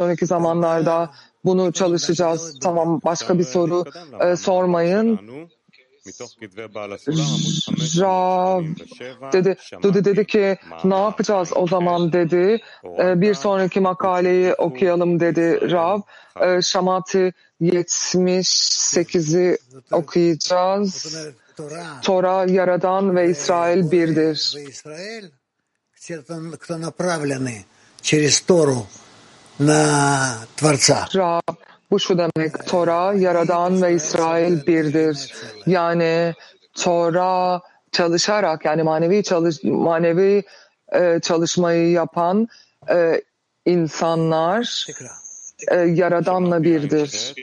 sonraki zamanlarda bunu çalışacağız. Tamam başka bir soru e, sormayın. Rav dedi, Dudi dedi ki ne yapacağız o zaman dedi. E, bir sonraki makaleyi okuyalım dedi Rav. E, Şamati 78'i okuyacağız. Tora Yaradan ve İsrail birdir. Rab, bu şu demek, Tora, Yaradan ve İsrail birdir. Yani Tora çalışarak, yani manevi çalış manevi e, çalışmayı yapan e, insanlar e, Yaradan'la birdir.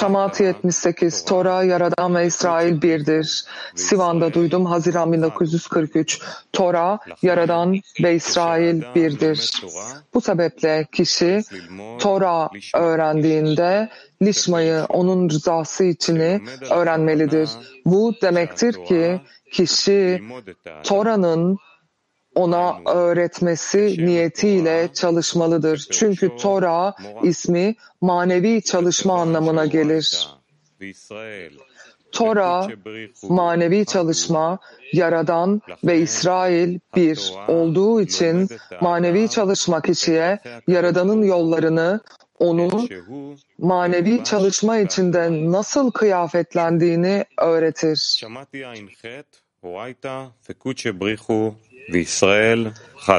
Şamat 78, Tora, Yaradan ve İsrail birdir. Sivan'da duydum, Haziran 1943. Tora, Yaradan ve İsrail birdir. Bu sebeple kişi Tora öğrendiğinde Lişma'yı, onun rızası içini öğrenmelidir. Bu demektir ki kişi Tora'nın ona öğretmesi niyetiyle çalışmalıdır. Çünkü Tora ismi manevi çalışma anlamına gelir. Tora, manevi çalışma, Yaradan ve İsrail bir olduğu için manevi çalışma kişiye Yaradan'ın yollarını, onun manevi çalışma içinde nasıl kıyafetlendiğini öğretir.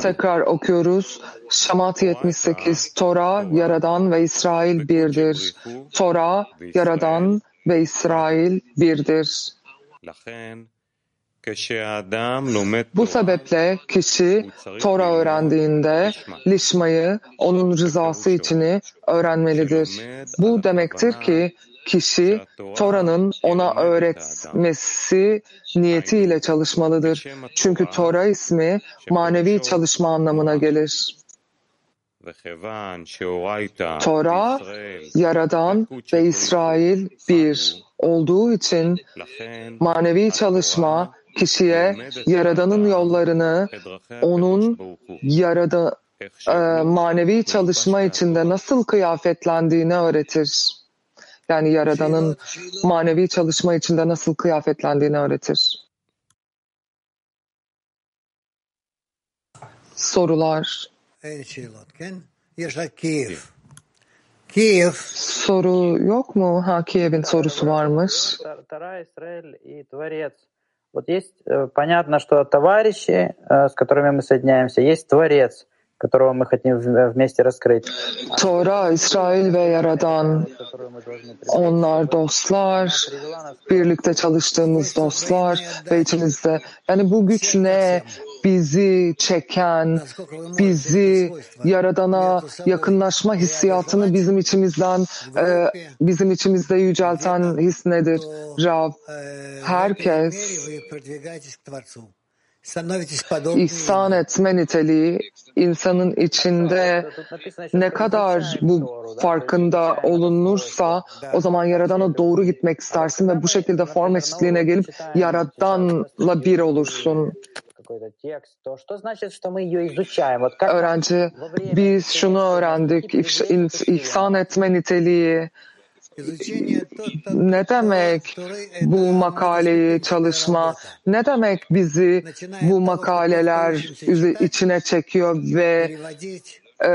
Tekrar okuyoruz. Şamat 78. Tora, Yaradan ve İsrail birdir. Tora, Yaradan ve İsrail birdir. Bu sebeple kişi Tora öğrendiğinde Lişma'yı, onun rızası içini öğrenmelidir. Bu demektir ki kişi Tora'nın ona öğretmesi niyetiyle çalışmalıdır. Çünkü Tora ismi manevi çalışma anlamına gelir. Tora, Yaradan ve İsrail bir olduğu için manevi çalışma kişiye Yaradan'ın yollarını, onun yarada, e, manevi çalışma içinde nasıl kıyafetlendiğini öğretir. Yani Yaradan'ın manevi çalışma içinde nasıl kıyafetlendiğini öğretir. Sorular. Kiev. Soru yok mu? Ha Kiev'in sorusu varmış. Вот есть понятно, что товарищи, с которыми мы соединяемся, есть Творец которого мы хотим вместе раскрыть. Tora, İsrail ve Yaradan. Onlar dostlar, birlikte çalıştığımız dostlar ve içimizde. Yani bu güç ne? Bizi çeken, bizi Yaradan'a yakınlaşma hissiyatını bizim içimizden, e, bizim içimizde yücelten his nedir? Rab, herkes İhsan etme niteliği insanın içinde ne kadar bu farkında olunursa o zaman Yaradan'a doğru gitmek istersin ve bu şekilde form eşitliğine gelip Yaradan'la bir olursun. Öğrenci, biz şunu öğrendik, ihsan etme niteliği, ne demek bu makaleyi çalışma? Ne demek bizi bu makaleler içine çekiyor ve e,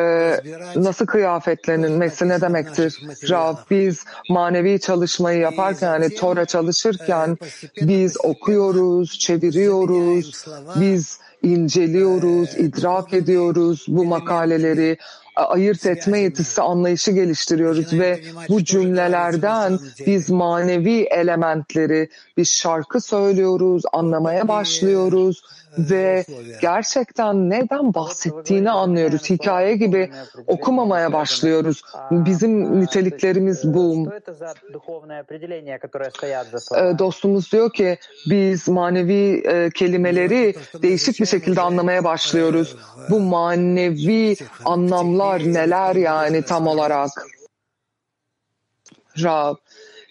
nasıl kıyafetlenilmesi ne demektir? Rab biz manevi çalışmayı yaparken yani Tora çalışırken biz okuyoruz, çeviriyoruz, biz inceliyoruz, idrak ediyoruz bu makaleleri, ayırt etme yetisi anlayışı geliştiriyoruz ve bu cümlelerden biz manevi elementleri, bir şarkı söylüyoruz, anlamaya başlıyoruz ve gerçekten neden bahsettiğini anlıyoruz. Hikaye gibi okumamaya başlıyoruz. Bizim niteliklerimiz bu. Dostumuz diyor ki biz manevi kelimeleri değişik bir şekilde anlamaya başlıyoruz. Bu manevi anlamlar neler yani tam olarak? Rab,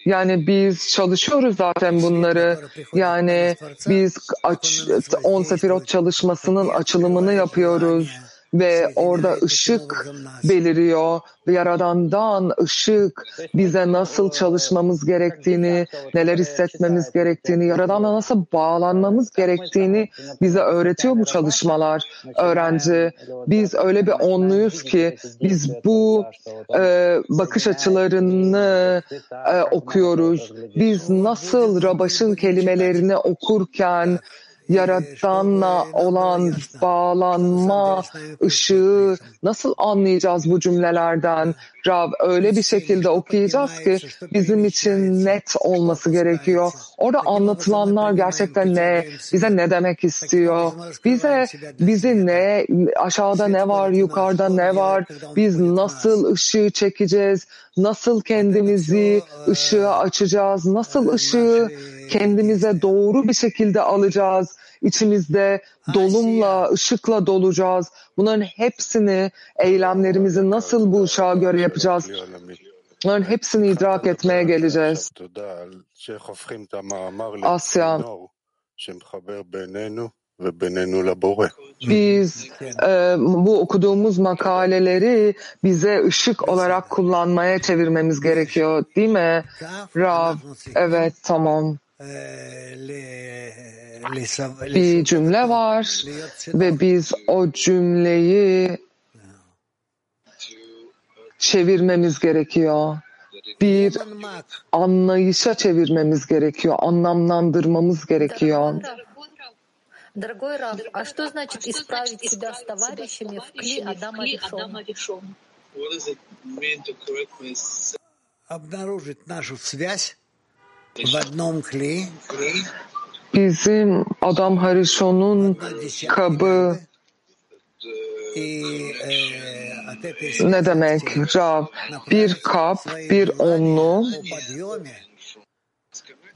Yani biz çalışıyoruz zaten bunları. Yani biz aç, 10 sefirot çalışmasının açılımını yapıyoruz ve orada ışık beliriyor. Yaradandan ışık bize nasıl çalışmamız gerektiğini, neler hissetmemiz gerektiğini, Yaradanla nasıl bağlanmamız gerektiğini bize öğretiyor bu çalışmalar. Öğrenci, biz öyle bir onluyuz ki biz bu e, bakış açılarını e, okuyoruz. Biz nasıl Rabaş'ın kelimelerini okurken Yaradanla olan bağlanma ışığı nasıl anlayacağız bu cümlelerden? Rab öyle bir şekilde okuyacağız ki bizim için net olması gerekiyor. Orada anlatılanlar gerçekten ne, bize ne demek istiyor? Bize bizi ne, aşağıda ne var, yukarıda ne var? Biz nasıl ışığı çekeceğiz? Nasıl kendimizi ışığa açacağız? Nasıl ışığı kendimize doğru bir şekilde alacağız? İçimizde dolumla, ışıkla dolacağız. Bunların hepsini, eylemlerimizi nasıl bu ışığa göre yapacağız? Bunların hepsini idrak etmeye geleceğiz. Asya, biz e, bu okuduğumuz makaleleri bize ışık olarak kullanmaya çevirmemiz gerekiyor değil mi? Rav, evet tamam Bir cümle var ve biz o cümleyi çevirmemiz gerekiyor. Bir anlayışa çevirmemiz gerekiyor, anlamlandırmamız gerekiyor. Дорогой Раф, а что значит исправить себя с товарищами в кли Адама Ришона? Обнаружить нашу связь в одном кли. Bizim Adam Harishon'un kabı. Ne demek? Rav? Bir kap, bir onlu.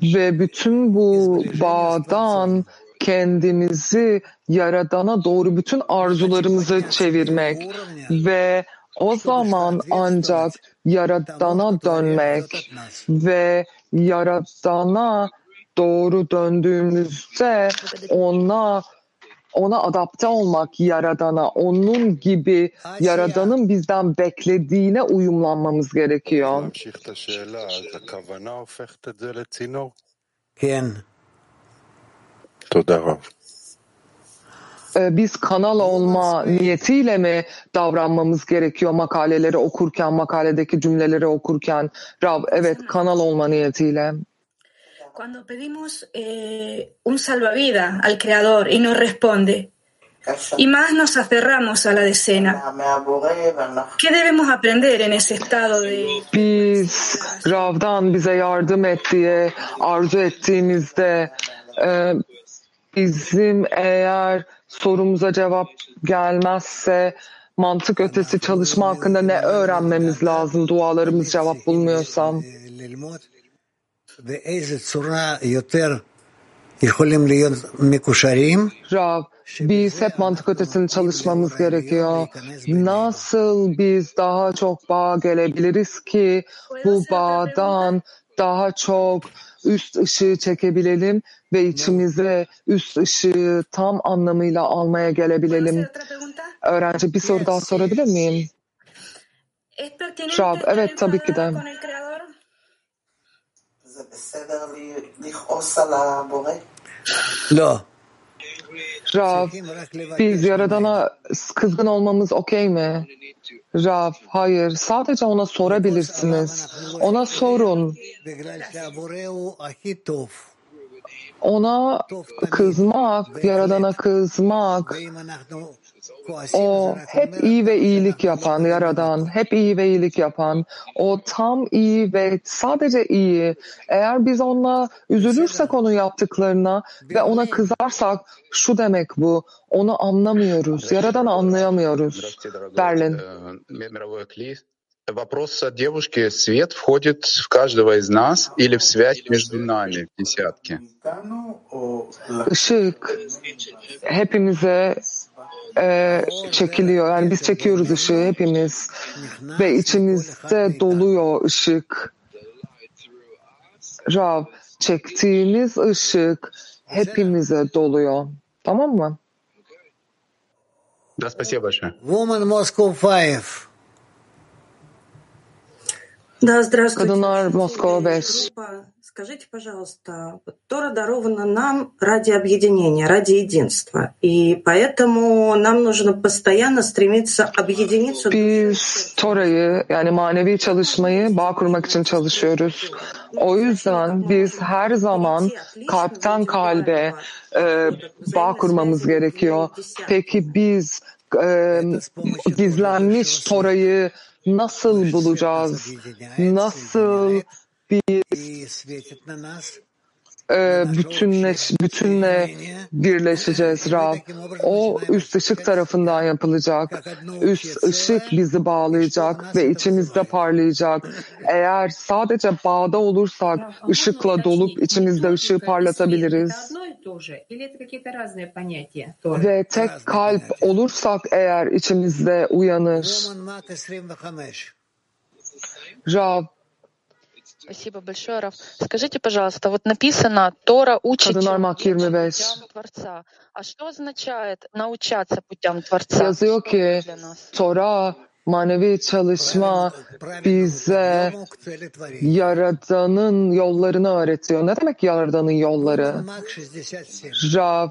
Ve bütün bu bağdan kendimizi Yaradan'a doğru bütün arzularımızı çevirmek ve o zaman ancak Yaradan'a dönmek ve Yaradan'a doğru döndüğümüzde ona ona adapte olmak Yaradan'a, onun gibi Yaradan'ın bizden beklediğine uyumlanmamız gerekiyor. Biz kanal olma niyetiyle mi davranmamız gerekiyor makaleleri okurken, makaledeki cümleleri okurken? Rab, evet kanal olma niyetiyle. Cuando pedimos eh, un salvavidas al Creador y no responde, y más nos aferramos a la decena. ¿Qué debemos aprender en ese estado de... Biz Rav'dan bize yardım et diye arzu ettiğimizde e, bizim eğer sorumuza cevap gelmezse mantık ötesi çalışma hakkında ne öğrenmemiz lazım dualarımız cevap bulmuyorsam? Rav, biz hep mantık ötesini çalışmamız gerekiyor. Nasıl biz daha çok bağ gelebiliriz ki bu bağdan daha çok üst ışığı çekebilelim ve içimize üst ışığı tam anlamıyla almaya gelebilelim. Öğrenci bir soru daha sorabilir miyim? Rab, evet tabii ki de. Rav, biz Yaradan'a kızgın olmamız okey mi? Rav, hayır. Sadece ona sorabilirsiniz. Ona sorun. Ona kızmak, Yaradan'a kızmak, o hep iyi ve iyilik yapan Yaradan, hep iyi ve iyilik yapan, o tam iyi ve sadece iyi. Eğer biz onunla üzülürsek onun yaptıklarına ve ona kızarsak şu demek bu, onu anlamıyoruz, Yaradan'ı anlayamıyoruz. Berlin. Вопрос от девушки. Свет входит в каждого из нас или в связь между нами в десятке? Işık hepimize e, çekiliyor. Yani biz çekiyoruz ışığı hepimiz ve içimizde doluyor ışık. Rav, çektiğiniz ışık hepimize doluyor. Tamam mı? Да, спасибо большое. Woman Moscow 5. Да, здравствуйте. Kadınlar Moskova 5. Группа, Скажите, пожалуйста, вот Тора дарована нам ради объединения, ради единства. И поэтому нам нужно постоянно стремиться объединиться. Biz Tora'yı yani manevi çalışmayı bağ kurmak için çalışıyoruz. O yüzden biz her zaman kalpten kalbe e, bağ kurmamız gerekiyor. Peki biz e, gizlenmiş Tora'yı nasıl bulacağız? Nasıl bir e, bütünleş, bütünle birleşeceğiz Rab. O üst ışık tarafından yapılacak. Üst ışık bizi bağlayacak ve içimizde parlayacak. Eğer sadece bağda olursak ışıkla dolup içimizde ışığı parlatabiliriz. Ve tek kalp olursak eğer içimizde uyanır. Rab Спасибо большое, Раф. Скажите, пожалуйста, вот написано, Тора учит Kadınlar Mak человека 25. путям Творца. А что означает научаться путям Творца? Yazıyor Что ki это для нас? Tora manevi çalışma bize Yolun к цели творения. Yaradan'ın yollarını öğretiyor. Ne demek Yaradan'ın yolları? Mark 67. Rab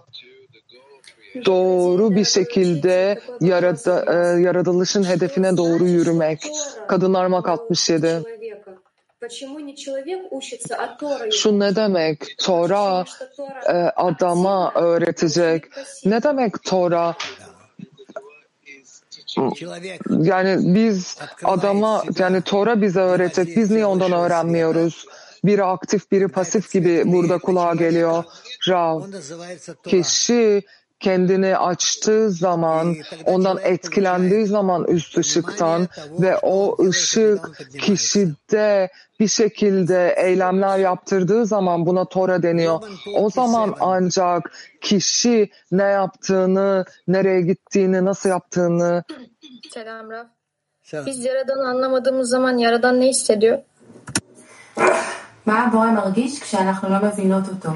doğru bir şekilde yarada, e, yaratılışın hedefine doğru yürümek. Kadınlar Mak 67. Şu ne demek? Tora e, adama öğretecek. Ne demek Tora? Yani biz adama, yani Tora bize öğretecek. Biz niye ondan öğrenmiyoruz? biri aktif biri pasif gibi burada kulağa geliyor. Rav. Kişi kendini açtığı zaman, ondan etkilendiği zaman üst ışıktan ve o ışık kişide bir şekilde eylemler yaptırdığı zaman buna Tora deniyor. O zaman ancak kişi ne yaptığını, nereye gittiğini, nasıl yaptığını Selam Raf. Selam. Biz Yaradan'ı anlamadığımız zaman Yaradan ne hissediyor? מה הבורא מרגיש כשאנחנו לא מבינות אותו?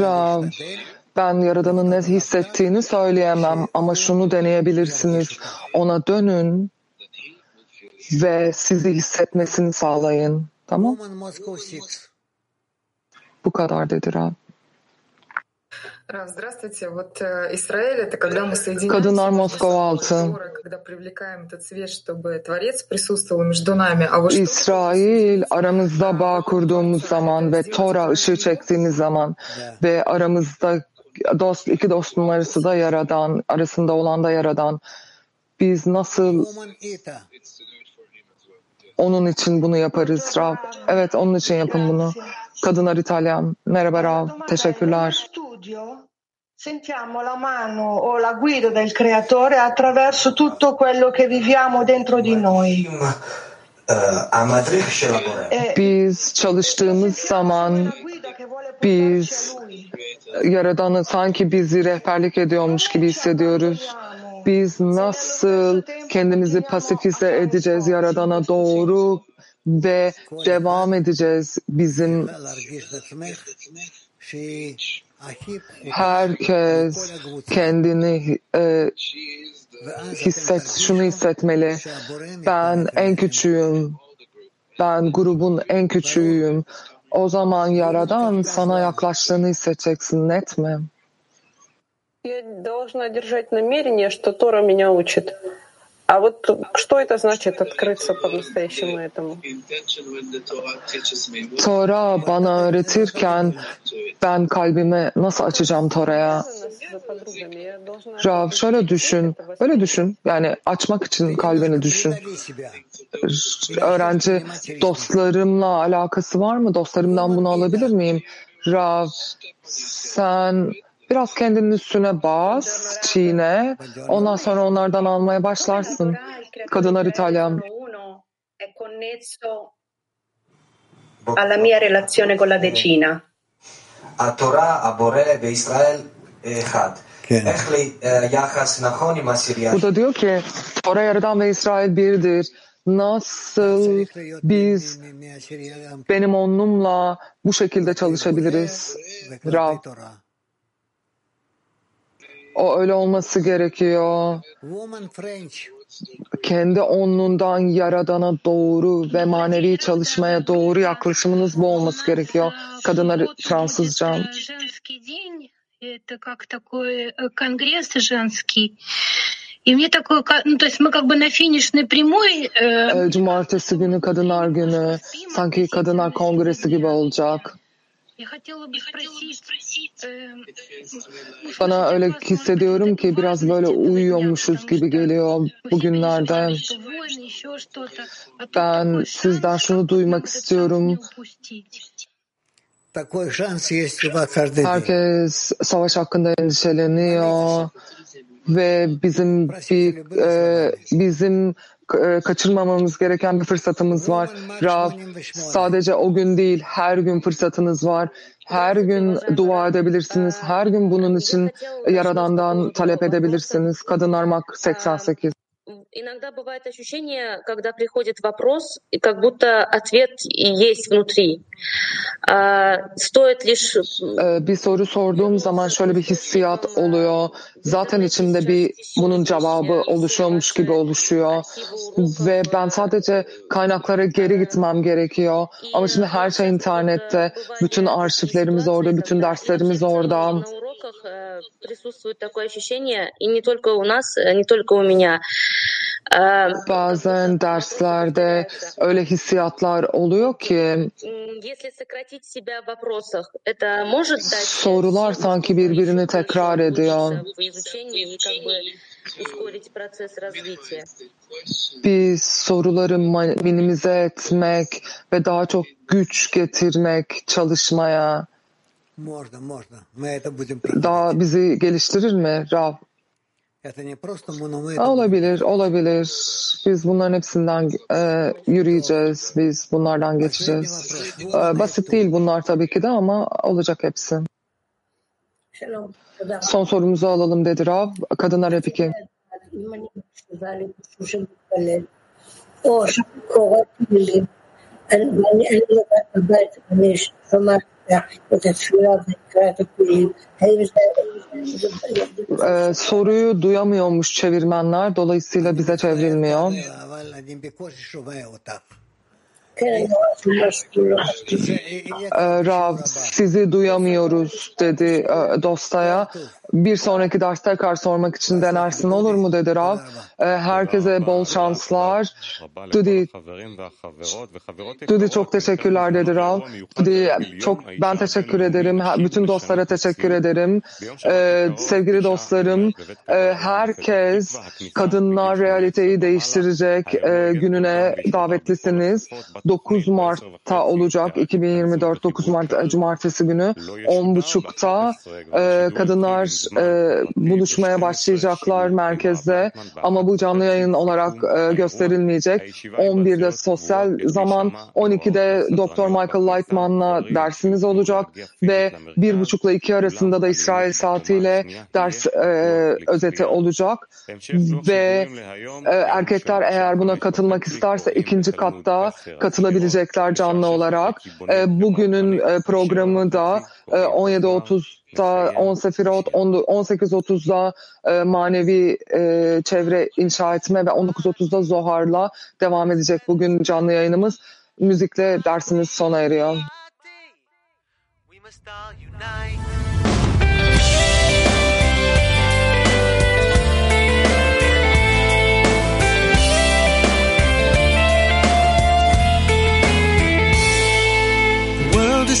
Rav, ben Yaradan'ın ne hissettiğini söyleyemem ama şunu deneyebilirsiniz. Ona dönün ve sizi hissetmesini sağlayın. Tamam? Bu kadar dedi Rav. Kadınlar Moskova altı. İsrail aramızda bağ kurduğumuz zaman ve Tora ışığı çektiğimiz zaman ve aramızda dost iki dostun arası da yaradan arasında olan da yaradan biz nasıl onun için bunu yaparız Rab. Evet onun için yapın bunu. Kadınlar İtalyan. Merhaba Rav. Teşekkürler studio sentiamo la mano o la guida del creatore attraverso tutto quello che viviamo dentro di noi. Eh, biz çalıştığımız zaman biz Yaradan'ı sanki bizi rehberlik ediyormuş gibi hissediyoruz. Biz nasıl kendimizi pasifize edeceğiz Yaradan'a doğru ve devam edeceğiz bizim Herkes kendini e, hisset, şunu hissetmeli. Ben en küçüğüm. Ben grubun en küçüğüyüm. O zaman Yaradan sana yaklaştığını hissedeceksin. Net mi? Я должна держать намерение. А вот что это значит открыться по-настоящему этому? Тора bana öğretirken ben kalbimi nasıl açacağım Tora'ya? Rav şöyle düşün, öyle düşün. Yani açmak için kalbini düşün. Öğrenci dostlarımla alakası var mı? Dostlarımdan bunu alabilir miyim? Rav sen biraz kendinin üstüne bas, çiğne. Ondan sonra onlardan almaya başlarsın. Kadınlar İtalyan. alla mia relazione con la decina. כן. Bu da diyor ki Tora Yaradan ve İsrail birdir. Nasıl biz benim onunla bu şekilde çalışabiliriz? Rab. O öyle olması gerekiyor kendi onluğundan yaradana doğru ve manevi çalışmaya doğru yaklaşımınız bu olması gerekiyor. Kadınlar Fransızca. Э, Cumartesi günü kadınlar günü sanki kadınlar kongresi gibi olacak. Bana öyle hissediyorum ki biraz böyle uyuyormuşuz gibi geliyor bugünlerde. Ben sizden şunu duymak istiyorum. Herkes savaş hakkında endişeleniyor ve bizim bir e, bizim kaçırmamamız gereken bir fırsatımız var. Rab sadece o gün değil her gün fırsatınız var. Her gün dua edebilirsiniz. Her gün bunun için Yaradan'dan talep edebilirsiniz. Kadınlar Mak 88. Иногда бывает ощущение, когда приходит вопрос, и как будто ответ есть внутри. Стоит lишь... Bir soru sorduğum zaman şöyle bir hissiyat oluyor. Zaten içimde bir bunun cevabı oluşuyormuş gibi oluşuyor. Ve ben sadece kaynaklara geri gitmem gerekiyor. Ama şimdi her şey internette. Bütün arşivlerimiz orada, bütün derslerimiz orada. присутствует такое ощущение, и не только у нас, не только у меня. Bazen derslerde öyle hissiyatlar oluyor ki sorular sanki birbirini tekrar ediyor. Bir soruları minimize etmek ve daha çok güç getirmek çalışmaya daha bizi geliştirir mi Rab? Olabilir, olabilir. Biz bunların hepsinden e, yürüyeceğiz, biz bunlardan geçeceğiz. E, basit değil bunlar tabii ki de ama olacak hepsi. Son sorumuzu alalım dedi Rab. Kadınlar hep iki. Ee, soruyu duyamıyormuş çevirmenler. Dolayısıyla bize çevrilmiyor. Rav sizi duyamıyoruz dedi Dosta'ya. Bir sonraki ders tekrar sormak için denersin olur mu dedi Rav. Herkese bol şanslar. Dudi, Dudi çok teşekkürler dedi Rav. Dudi çok ben teşekkür ederim. Bütün dostlara teşekkür ederim. Sevgili dostlarım herkes kadınlar realiteyi değiştirecek gününe davetlisiniz. 9 Mart'ta olacak 2024 9 Mart Cumartesi günü 10.30'da e, kadınlar e, buluşmaya başlayacaklar merkezde ama bu canlı yayın olarak e, gösterilmeyecek. 11'de sosyal zaman 12'de Dr. Michael Lightman'la dersimiz olacak ve 1.30 ile 2 arasında da İsrail saatiyle ders e, özeti olacak ve e, erkekler eğer buna katılmak isterse ikinci katta katılabilecekler canlı olarak. E, bugünün e, programı da 17.30'da 10 Sefirot, 18.30'da e, manevi e, çevre inşa etme ve 19.30'da Zohar'la devam edecek bugün canlı yayınımız. Müzikle dersimiz sona eriyor. world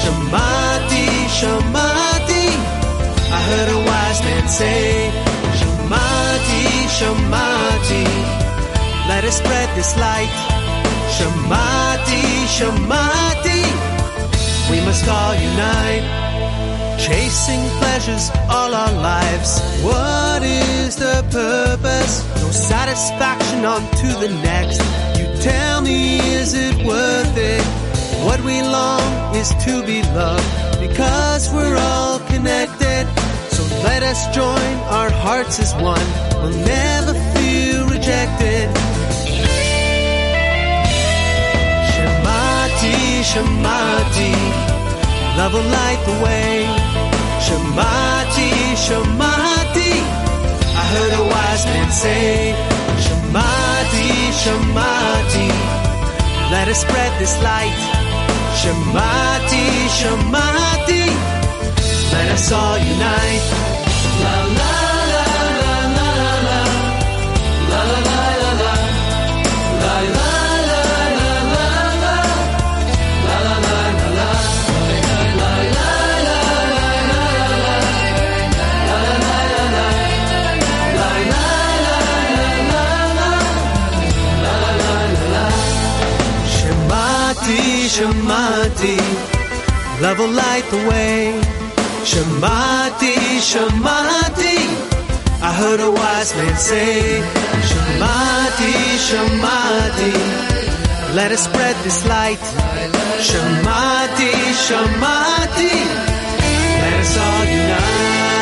Shamati, Shamati, I heard a wise man say, Shamati, Shamati, let us spread this light. Shamati, Shamati, we must all unite. Chasing pleasures all our lives. What is the purpose? No satisfaction on to the next. You tell me, is it worth it? What we long is to be loved because we're all connected. So let us join our hearts as one. We'll never feel rejected. Shamati, Shamati, love will light the way. Shamati, Shamati, I heard a wise man say. Shamati, Shamati, let us spread this light. Shamati, shamati, and I saw you night. La, la. Shamati, love will light the way. Shamati, Shamati, I heard a wise man say. Shamati, Shamati, let us spread this light. Shamati, Shamati, let us all unite.